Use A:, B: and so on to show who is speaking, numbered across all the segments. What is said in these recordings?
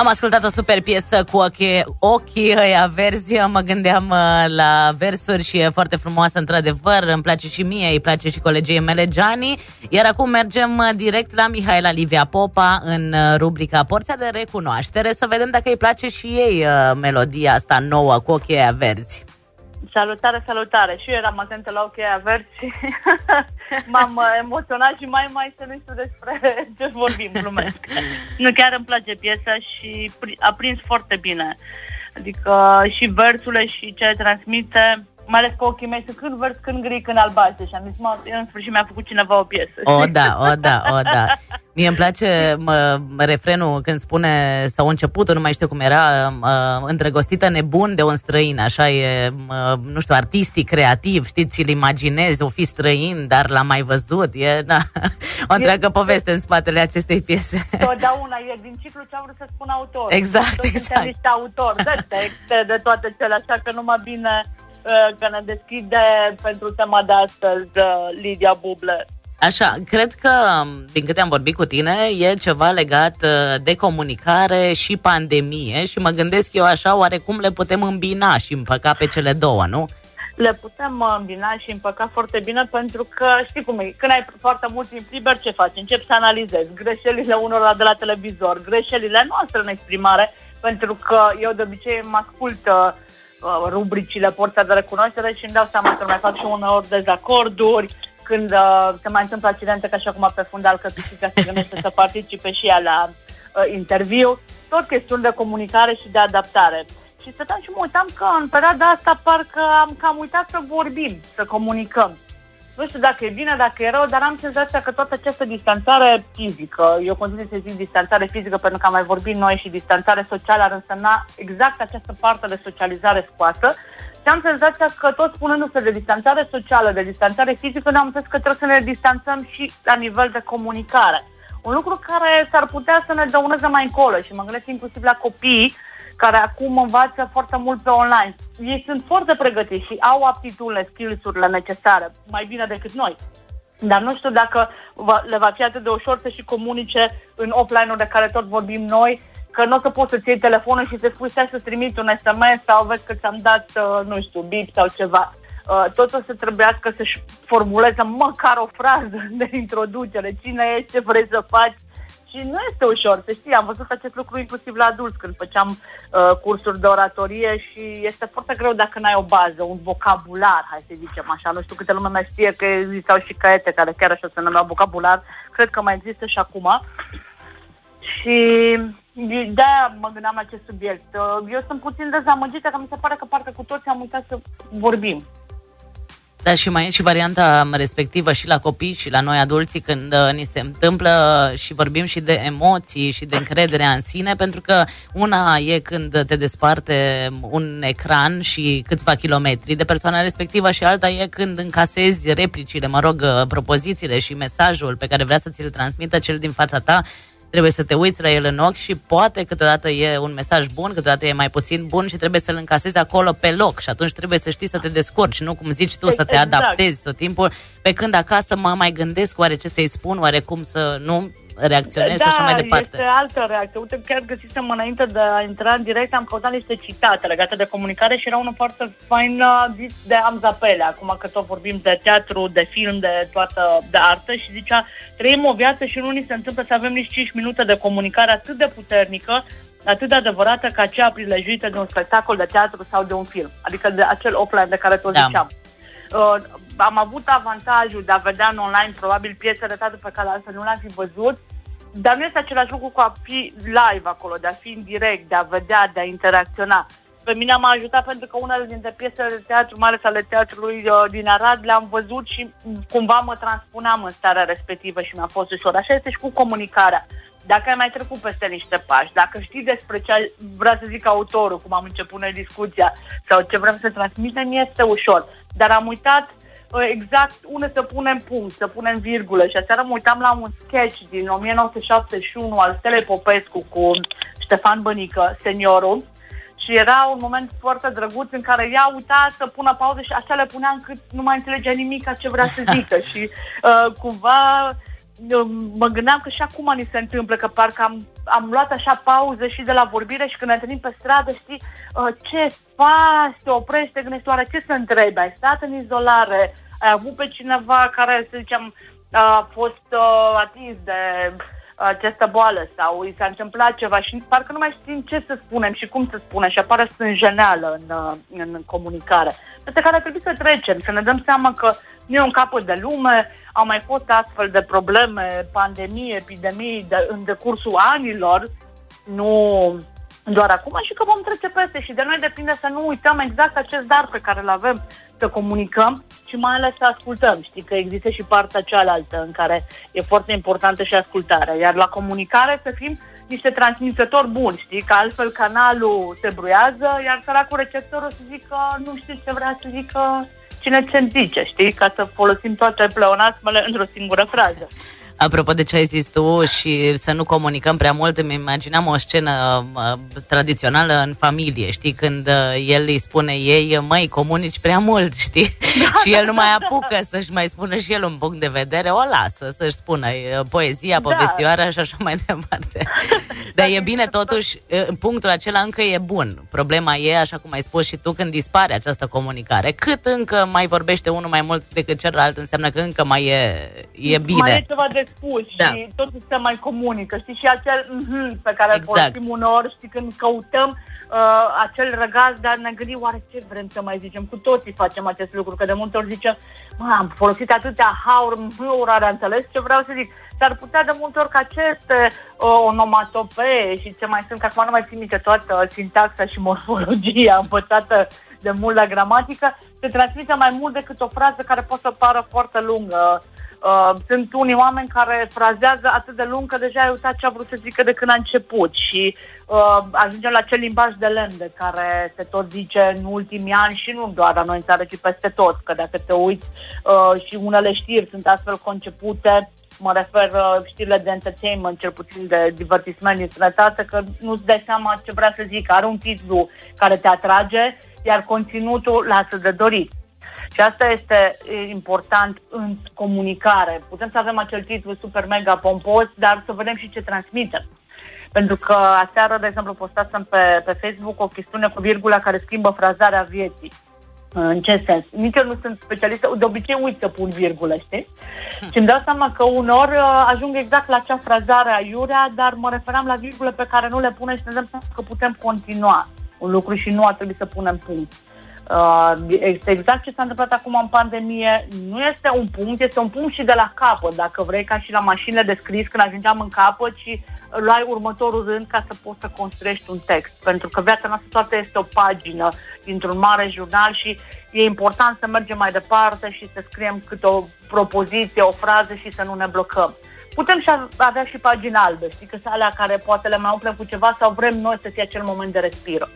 A: Am ascultat o super piesă cu ochii, ochii ăia verzi, mă gândeam uh, la versuri și e foarte frumoasă într-adevăr, îmi place și mie, îi place și colegii mele Gianni, iar acum mergem uh, direct la Mihaela Livia Popa în uh, rubrica Porția de Recunoaștere. Să vedem dacă îi place și ei melodia asta nouă cu ochii ăia verzi.
B: Salutare, salutare! Și eu eram atentă la ochii averți și m-am uh, emoționat și mai mai să nu știu despre ce vorbim, glumesc. Nu, chiar îmi place piesa și a prins foarte bine. Adică și versurile și ce transmite mai ales că ochii mei sunt când verzi, când gri, când albaștri și am zis, mă, în sfârșit mi-a făcut cineva o piesă.
A: O, da, o, da, o, da. Mie îmi place mă, refrenul când spune, sau începutul, nu mai știu cum era, mă, îndrăgostită nebun de un străin, așa e, mă, nu știu, artistic, creativ, știți, îl imaginezi, o fi străin, dar l-am mai văzut, e, da, o întreagă e, poveste în spatele acestei piese.
B: Totdeauna, e din ciclu ce am vrut să spun autor.
A: Exact,
B: Toți
A: exact.
B: niște autor de texte, de toate cele, așa că numai bine Uh, că ne deschide pentru tema de astăzi uh, Lidia Buble.
A: Așa, cred că, um, din câte am vorbit cu tine, e ceva legat uh, de comunicare și pandemie și mă gândesc eu așa, oarecum le putem îmbina și împăca pe cele două, nu?
B: Le putem îmbina și împăca foarte bine pentru că, știi cum e, când ai foarte mult timp liber, ce faci? Începi să analizezi greșelile unora de la televizor, greșelile noastre în exprimare, pentru că eu de obicei mă ascult uh, Uh, rubricile Porța de Recunoaștere și îmi dau seama că mai fac și uneori dezacorduri, când uh, se mai întâmplă accidente ca și acum pe fundal că Cristica se gândește să participe și ea la uh, interviu, tot chestiuni de comunicare și de adaptare. Și stăteam și mă uitam că în perioada asta parcă am cam uitat să vorbim, să comunicăm nu știu dacă e bine, dacă e rău, dar am senzația că toată această distanțare fizică, eu continui să zic distanțare fizică pentru că am mai vorbit noi și distanțare socială ar însemna exact această parte de socializare scoasă, și am senzația că tot spunându-se de distanțare socială, de distanțare fizică, ne-am înțeles că trebuie să ne distanțăm și la nivel de comunicare. Un lucru care s-ar putea să ne dăuneze mai încolo și mă gândesc inclusiv la copii care acum învață foarte mult pe online. Ei sunt foarte pregătiți și au aptitudinile, skills-urile necesare, mai bine decât noi. Dar nu știu dacă va, le va fi atât de ușor să și comunice în offline-ul de care tot vorbim noi, că nu o să poți să-ți iei telefonul și să spui să trimiți un SMS sau vezi că ți-am dat, uh, nu știu, bip sau ceva. Uh, tot o să trebuiască să-și formuleze măcar o frază de introducere. Cine ești, ce vrei să faci, și nu este ușor, să știi, am văzut acest lucru inclusiv la adulți când făceam uh, cursuri de oratorie și este foarte greu dacă n-ai o bază, un vocabular, hai să zicem așa. Nu știu câte lume mai știe că existau și caiete care chiar așa se numeau vocabular, cred că mai există și acum. Și de-aia mă gândeam la acest subiect. Uh, eu sunt puțin dezamăgită că mi se pare că parcă cu toți am uitat să vorbim.
A: Da, și mai e și varianta respectivă și la copii și la noi adulții când uh, ni se întâmplă și vorbim și de emoții și de încredere în sine, pentru că una e când te desparte un ecran și câțiva kilometri de persoana respectivă și alta e când încasezi replicile, mă rog, uh, propozițiile și mesajul pe care vrea să ți-l transmită cel din fața ta trebuie să te uiți la el în ochi și poate câteodată e un mesaj bun, câteodată e mai puțin bun și trebuie să-l încasezi acolo pe loc și atunci trebuie să știi să te descurci, nu cum zici tu, să te exact. adaptezi tot timpul, pe când acasă mă mai gândesc oare ce să-i spun, oare cum să nu reacționezi
B: da,
A: și așa mai departe.
B: este altă reacție. Uite, chiar găsisem înainte de a intra în direct, am căutat niște citate legate de comunicare și era unul foarte fain zis de Amza Pele, acum că tot vorbim de teatru, de film, de toată de artă și zicea, trăim o viață și nu ni se întâmplă să avem nici 5 minute de comunicare atât de puternică, atât de adevărată ca cea prilejuită de un spectacol de teatru sau de un film, adică de acel offline de care tot da. ziceam. Uh, am avut avantajul de a vedea în online probabil piese de teatru pe care altfel nu le-am fi văzut, dar nu este același lucru cu a fi live acolo, de a fi în direct, de a vedea, de a interacționa. Pe mine m-a ajutat pentru că unele dintre piesele de teatru, mai ales ale teatrului uh, din Arad, le-am văzut și cumva mă transpuneam în starea respectivă și mi-a fost ușor. Așa este și cu comunicarea. Dacă ai mai trecut peste niște pași, dacă știi despre ce vrea să zic autorul, cum am început în discuția, sau ce vrem să transmitem, este ușor. Dar am uitat Uh, exact unde să punem punct, să punem virgulă. Și aseară mă uitam la un sketch din 1971 al Stele Popescu cu Ștefan Bănică, seniorul, și era un moment foarte drăguț în care ea uita să pună pauză și așa le punea încât nu mai înțelegea nimic ce vrea să zică. și uh, cumva mă gândeam că și acum ni se întâmplă, că parcă am, am luat așa pauză și de la vorbire și când ne întâlnim pe stradă, știi, uh, ce faci, te oprești, te gândești, oare ce să întrebi, ai stat în izolare, ai avut pe cineva care, să zicem, a fost uh, atins de această boală sau i s-a întâmplat ceva și parcă nu mai știm ce să spunem și cum să spunem și apare sângeneală în, în comunicare. Pe care trebuie să trecem, să ne dăm seama că nu e un capăt de lume, au mai fost astfel de probleme, pandemii, epidemii de, în decursul anilor, nu doar acum și că vom trece peste. Și de noi depinde să nu uităm exact acest dar pe care îl avem, să comunicăm și mai ales să ascultăm. Știi că există și partea cealaltă în care e foarte importantă și ascultarea, iar la comunicare să fim niște transmisători buni, știi, că altfel canalul se bruiază, iar săracul receptorul să zică nu știu ce vrea să zică cine ce zice, știi, ca să folosim toate pleonasmele într-o singură frază.
A: Apropo de ce ai zis tu și să nu comunicăm prea mult, îmi imaginam o scenă uh, tradițională în familie, știi, când uh, el îi spune ei, măi, comunici prea mult, știi? Da, și el nu mai da. apucă da. să-și mai spună și el un punct de vedere, o lasă să-și spună uh, poezia, da. povestioara da. și așa mai departe. Dar e bine totuși, uh, punctul acela încă e bun. Problema e, așa cum ai spus și tu, când dispare această comunicare. Cât încă mai vorbește unul mai mult decât celălalt, înseamnă că încă mai e, e bine. Mai
B: e ceva de spus da. și totul se mai comunică. Știi, și acel mm-hmm pe care exact. îl folosim uneori, știi, când căutăm uh, acel răgaz de a ne gândi oare ce vrem să mai zicem. Cu toții facem acest lucru, că de multe ori zicem, mă, am folosit atâtea haur, nu ori are înțeles ce vreau să zic. Dar putea de multe ori ca aceste uh, onomatopee și ce mai sunt, că acum nu mai țin minte toată sintaxa și morfologia învățată de mult la gramatică, se transmite mai mult decât o frază care poate să pară foarte lungă Uh, sunt unii oameni care frazează atât de lung că deja ai uitat ce a vrut să zică de când a început și uh, ajungem la acel limbaj de lemn de care se tot zice în ultimii ani și nu doar la noi în țară, ci peste tot, că dacă te uiți uh, și unele știri sunt astfel concepute, mă refer uh, știrile de entertainment, cel puțin de divertisment din sănătate, că nu-ți dai seama ce vrea să zic. Are un titlu care te atrage, iar conținutul lasă de dorit. Și asta este important în comunicare. Putem să avem acel titlu super mega pompos, dar să vedem și ce transmitem. Pentru că aseară, de exemplu, postasem pe, pe Facebook o chestiune cu virgula care schimbă frazarea vieții. În ce sens? Nici eu nu sunt specialistă, de obicei uit să pun virgulă, știi? Hm. Și îmi dau seama că unor uh, ajung exact la acea frazare aiurea, dar mă referam la virgule pe care nu le pune și ne dăm seama că putem continua un lucru și nu ar trebui să punem punct. Uh, este exact ce s-a întâmplat acum în pandemie. Nu este un punct, este un punct și de la capăt, dacă vrei, ca și la mașinile de scris, când ajungeam în capăt și luai următorul rând ca să poți să construiești un text. Pentru că viața noastră toată este o pagină dintr-un mare jurnal și e important să mergem mai departe și să scriem câte o propoziție, o frază și să nu ne blocăm. Putem și avea și pagini albe, știi, că alea care poate le mai umplem cu ceva sau vrem noi să fie acel moment de respiro.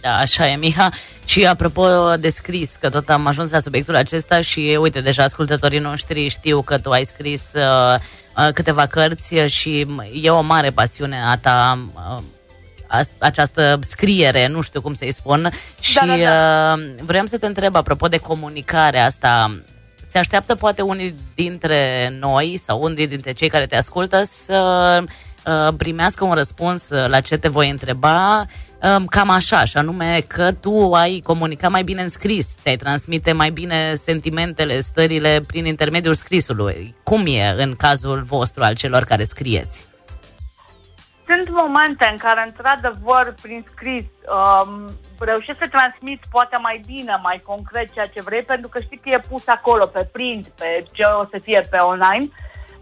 A: Da, așa e, Miha. Și apropo de scris, că tot am ajuns la subiectul acesta și uite, deja ascultătorii noștri știu că tu ai scris uh, uh, câteva cărți și e o mare pasiune a ta uh, această scriere, nu știu cum să-i spun. Da, și da, da, da. Uh, vreau să te întreb, apropo de comunicarea asta, se așteaptă poate unii dintre noi sau unii dintre cei care te ascultă să uh, primească un răspuns la ce te voi întreba cam așa, și anume că tu ai comunicat mai bine în scris, ți-ai transmite mai bine sentimentele, stările prin intermediul scrisului. Cum e în cazul vostru al celor care scrieți?
B: Sunt momente în care, într-adevăr, prin scris um, reușești să transmit poate mai bine, mai concret ceea ce vrei, pentru că știi că e pus acolo, pe print, pe ce o să fie pe online,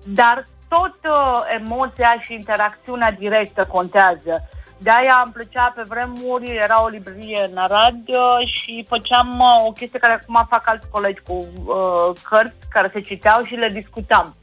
B: dar tot uh, emoția și interacțiunea directă contează. De-aia îmi plăcea pe vremuri, era o librărie în Arad uh, și făceam uh, o chestie care acum fac alți colegi cu uh, cărți care se citeau și le discutam.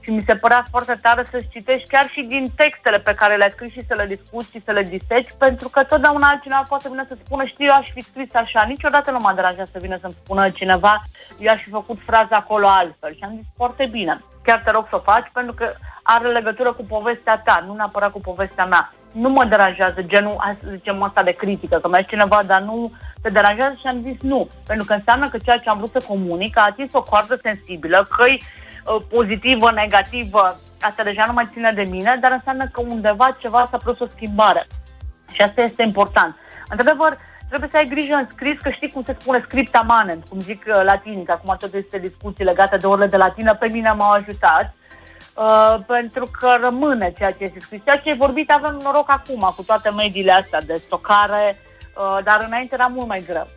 B: Și mi se părea foarte tare să citești chiar și din textele pe care le-ai scris și să le discuți și să le diseci, pentru că totdeauna altcineva poate vine să spună, știu, eu aș fi scris așa. Niciodată nu m-a deranjat să vină să-mi spună cineva, eu aș fi făcut fraza acolo altfel. Și am zis, foarte bine, chiar te rog să o faci, pentru că are legătură cu povestea ta, nu neapărat cu povestea mea nu mă deranjează genul, să zicem, ăsta de critică, că mai cineva, dar nu te deranjează și am zis nu. Pentru că înseamnă că ceea ce am vrut să comunic a atins o coardă sensibilă, că uh, pozitivă, negativă, asta deja nu mai ține de mine, dar înseamnă că undeva ceva s-a produs o schimbare. Și asta este important. Într-adevăr, trebuie să ai grijă în scris, că știi cum se spune scripta manem, cum zic uh, latinii, că acum tot este discuții legate de orele de latină, pe mine m-au ajutat. Uh, pentru că rămâne ceea ce este scris. Ceea ce ai vorbit avem noroc acum cu toate mediile astea de stocare, uh, dar înainte era mult mai greu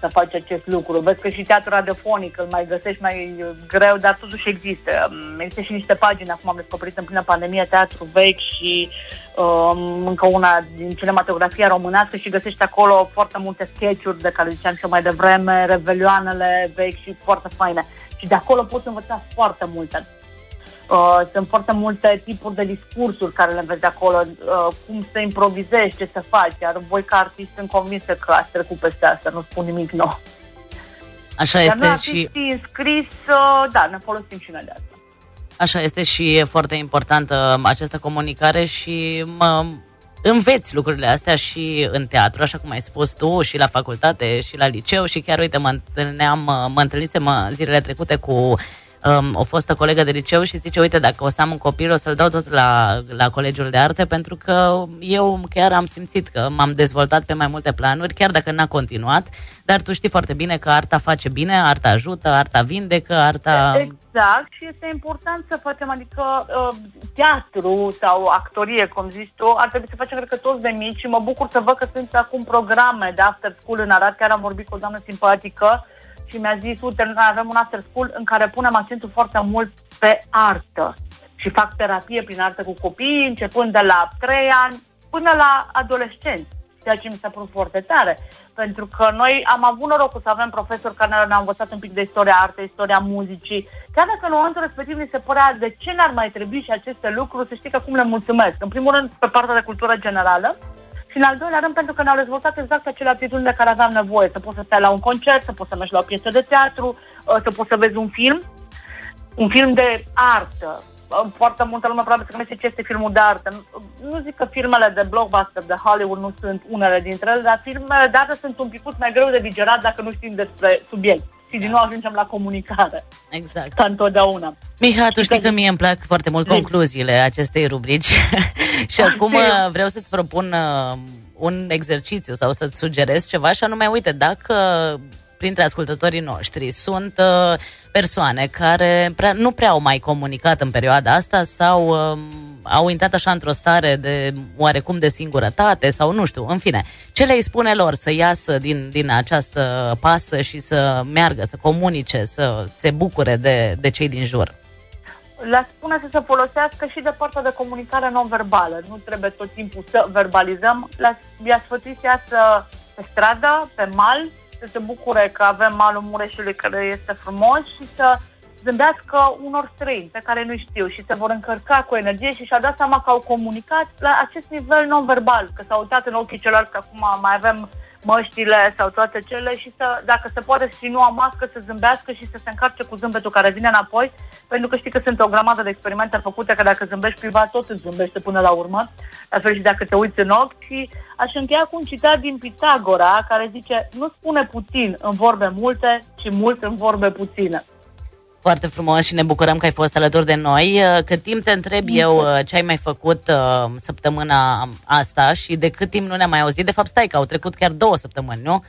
B: să faci acest lucru. Vezi că și teatru radiofonic îl mai găsești mai greu, dar totuși există. Um, există și niște pagini, acum am descoperit în plină pandemie, teatru vechi și um, încă una din cinematografia românească și găsești acolo foarte multe sketch-uri de care ziceam și eu mai devreme, revelioanele vechi și foarte faine. Și de acolo poți învăța foarte multe. Uh, sunt foarte multe tipuri de discursuri care le vezi acolo, uh, cum să improvizezi, ce să faci, iar voi ca artist sunt convinsă că ați trecut peste asta, nu spun nimic nou.
A: Așa este Dar și...
B: înscris, uh, da, ne folosim și noi de asta.
A: Așa este și e foarte importantă această comunicare și mă înveți lucrurile astea și în teatru, așa cum ai spus tu, și la facultate, și la liceu și chiar, uite, mă întâlneam, mă întâlnisem zilele trecute cu um, o fostă colegă de liceu și zice, uite, dacă o să am un copil, o să-l dau tot la, la Colegiul de Arte, pentru că eu chiar am simțit că m-am dezvoltat pe mai multe planuri, chiar dacă n-a continuat, dar tu știi foarte bine că arta face bine, arta ajută, arta vindecă, arta...
B: Exact, și este important să facem, adică uh, teatru sau actorie, cum zici tu, ar trebui să facem, cred că toți de mici și mă bucur să văd că sunt acum programe de after school în Arad, chiar am vorbit cu o doamnă simpatică, și mi-a zis, uite, noi avem un after school în care punem accentul foarte mult pe artă și fac terapie prin artă cu copii, începând de la 3 ani până la adolescenți ceea ce mi s-a părut foarte tare. Pentru că noi am avut norocul să avem profesori care ne-au învățat un pic de istoria artei, istoria muzicii. Chiar dacă în momentul respectiv mi se părea de ce n-ar mai trebui și aceste lucruri, să știi că acum le mulțumesc. În primul rând pe partea de cultură generală, și în al doilea rând pentru că ne-au dezvoltat exact acele aptitudini de care aveam nevoie. Să poți să stai la un concert, să poți să mergi la o piesă de teatru, uh, să poți să vezi un film, un film de artă. Uh, foarte multă lume probabil să gândește ce este filmul de artă. Nu zic că filmele de blockbuster de Hollywood nu sunt unele dintre ele, dar filmele de artă sunt un pic mai greu de digerat dacă nu știm despre subiect și din nou ajungem la comunicare.
A: Exact.
B: Ca întotdeauna.
A: Miha, tu știi că mie îmi plac foarte mult concluziile acestei rubrici și acum uh, vreau să-ți propun uh, un exercițiu sau să-ți sugerez ceva și anume, uite, dacă printre ascultătorii noștri sunt uh, persoane care prea, nu prea au mai comunicat în perioada asta sau uh, au intrat așa într-o stare de oarecum de singurătate sau nu știu, în fine. Ce le spune lor să iasă din, din această pasă și să meargă, să comunice, să se bucure de, de cei din jur?
B: le spune să se folosească și de partea de comunicare non-verbală. Nu trebuie tot timpul să verbalizăm. Le-a sfătuit să pe stradă, pe mal, să se bucure că avem malul Mureșului care este frumos și să zâmbească unor străini pe care nu știu și se vor încărca cu energie și și-au dat seama că au comunicat la acest nivel non-verbal, că s-au uitat în ochii celor că acum mai avem măștile sau toate cele și să, dacă se poate și nu am mască, să zâmbească și să se încarce cu zâmbetul care vine înapoi, pentru că știi că sunt o grămadă de experimente făcute că dacă zâmbești privat, tot îți zâmbește până la urmă, la fel și dacă te uiți în ochi și aș încheia cu un citat din Pitagora care zice, nu spune puțin în vorbe multe, ci mult în vorbe puține.
A: Foarte frumos și ne bucurăm că ai fost alături de noi. Uh, cât timp te întreb eu uh, ce ai mai făcut uh, săptămâna asta și de cât timp nu ne-am mai auzit, de fapt stai că au trecut chiar două săptămâni, nu?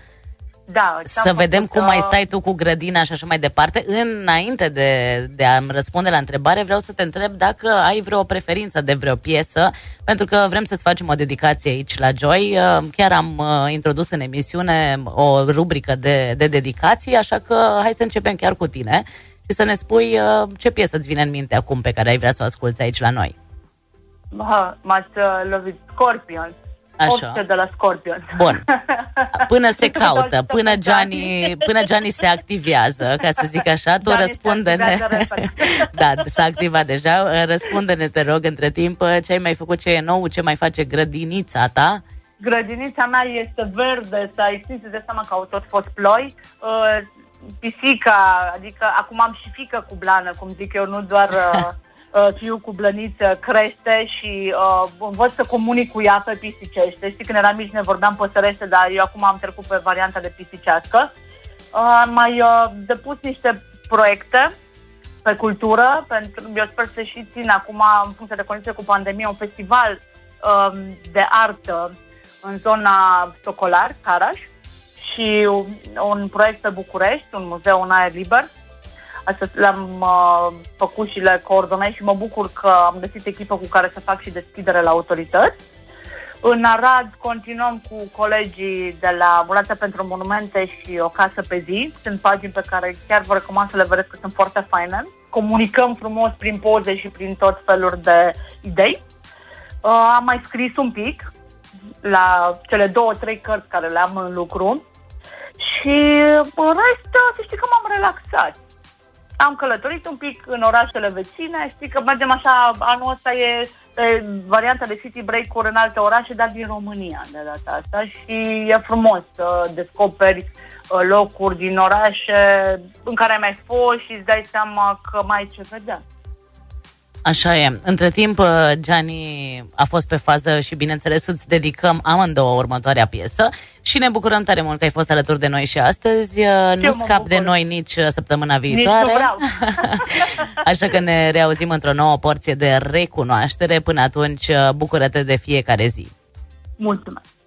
B: Da,
A: să vedem cum mai stai tu cu grădina și așa mai departe. Înainte de, de a-mi răspunde la întrebare, vreau să te întreb dacă ai vreo preferință de vreo piesă, pentru că vrem să-ți facem o dedicație aici la Joy. Chiar am introdus în emisiune o rubrică de, de dedicații, așa că hai să începem chiar cu tine și să ne spui uh, ce piesă îți vine în minte acum pe care ai vrea să o asculți aici la noi.
B: m-ați uh, lovit Scorpion. Așa. de la Scorpion.
A: Bun. Până se caută, până Gianni, până Gianni se activează, ca să zic așa, tu răspunde-ne. da, s-a activat deja. Uh, răspunde-ne, te rog, între timp, uh, ce ai mai făcut, ce e nou, ce mai face grădinița ta?
B: Grădinița mea este verde, să ai simț de seama că au tot fost ploi. Uh, pisica, adică acum am și fică cu blană, cum zic eu, nu doar uh, uh, fiu cu blăniță, crește și uh, învăț să comunic cu ea pe pisicește. Știi, când eram mici ne vorbeam păsărește, dar eu acum am trecut pe varianta de pisicească. Uh, am mai uh, depus niște proiecte pe cultură, pentru eu sper să și țin acum, în funcție de condiție cu pandemie, un festival um, de artă în zona Socolar, Caraș, și un, un proiect pe București, un muzeu în aer liber. Asta l-am uh, făcut și le coordonez și mă bucur că am găsit echipă cu care să fac și deschidere la autorități. În Arad continuăm cu colegii de la Ambulația pentru Monumente și O Casă pe Zi. Sunt pagini pe care chiar vă recomand să le vedeți că sunt foarte faine. Comunicăm frumos prin poze și prin tot felul de idei. Uh, am mai scris un pic la cele două, trei cărți care le am în lucru și în rest, să știi că m-am relaxat. Am călătorit un pic în orașele vecine, știi că mergem așa, anul ăsta e e varianta de city break-uri în alte orașe, dar din România de data asta și e frumos să descoperi uh, locuri din orașe în care ai mai fost și îți dai seama că mai ai ce vedea.
A: Așa e. Între timp, uh, Gianni a fost pe fază și, bineînțeles, îți dedicăm amândouă următoarea piesă și ne bucurăm tare mult că ai fost alături de noi și astăzi. Uh, nu scap de noi nici uh, săptămâna viitoare. Nici
B: vreau.
A: Așa că ne reauzim într-o nouă porție de recunoaștere. Până atunci, bucură-te de fiecare zi.
B: Mulțumesc!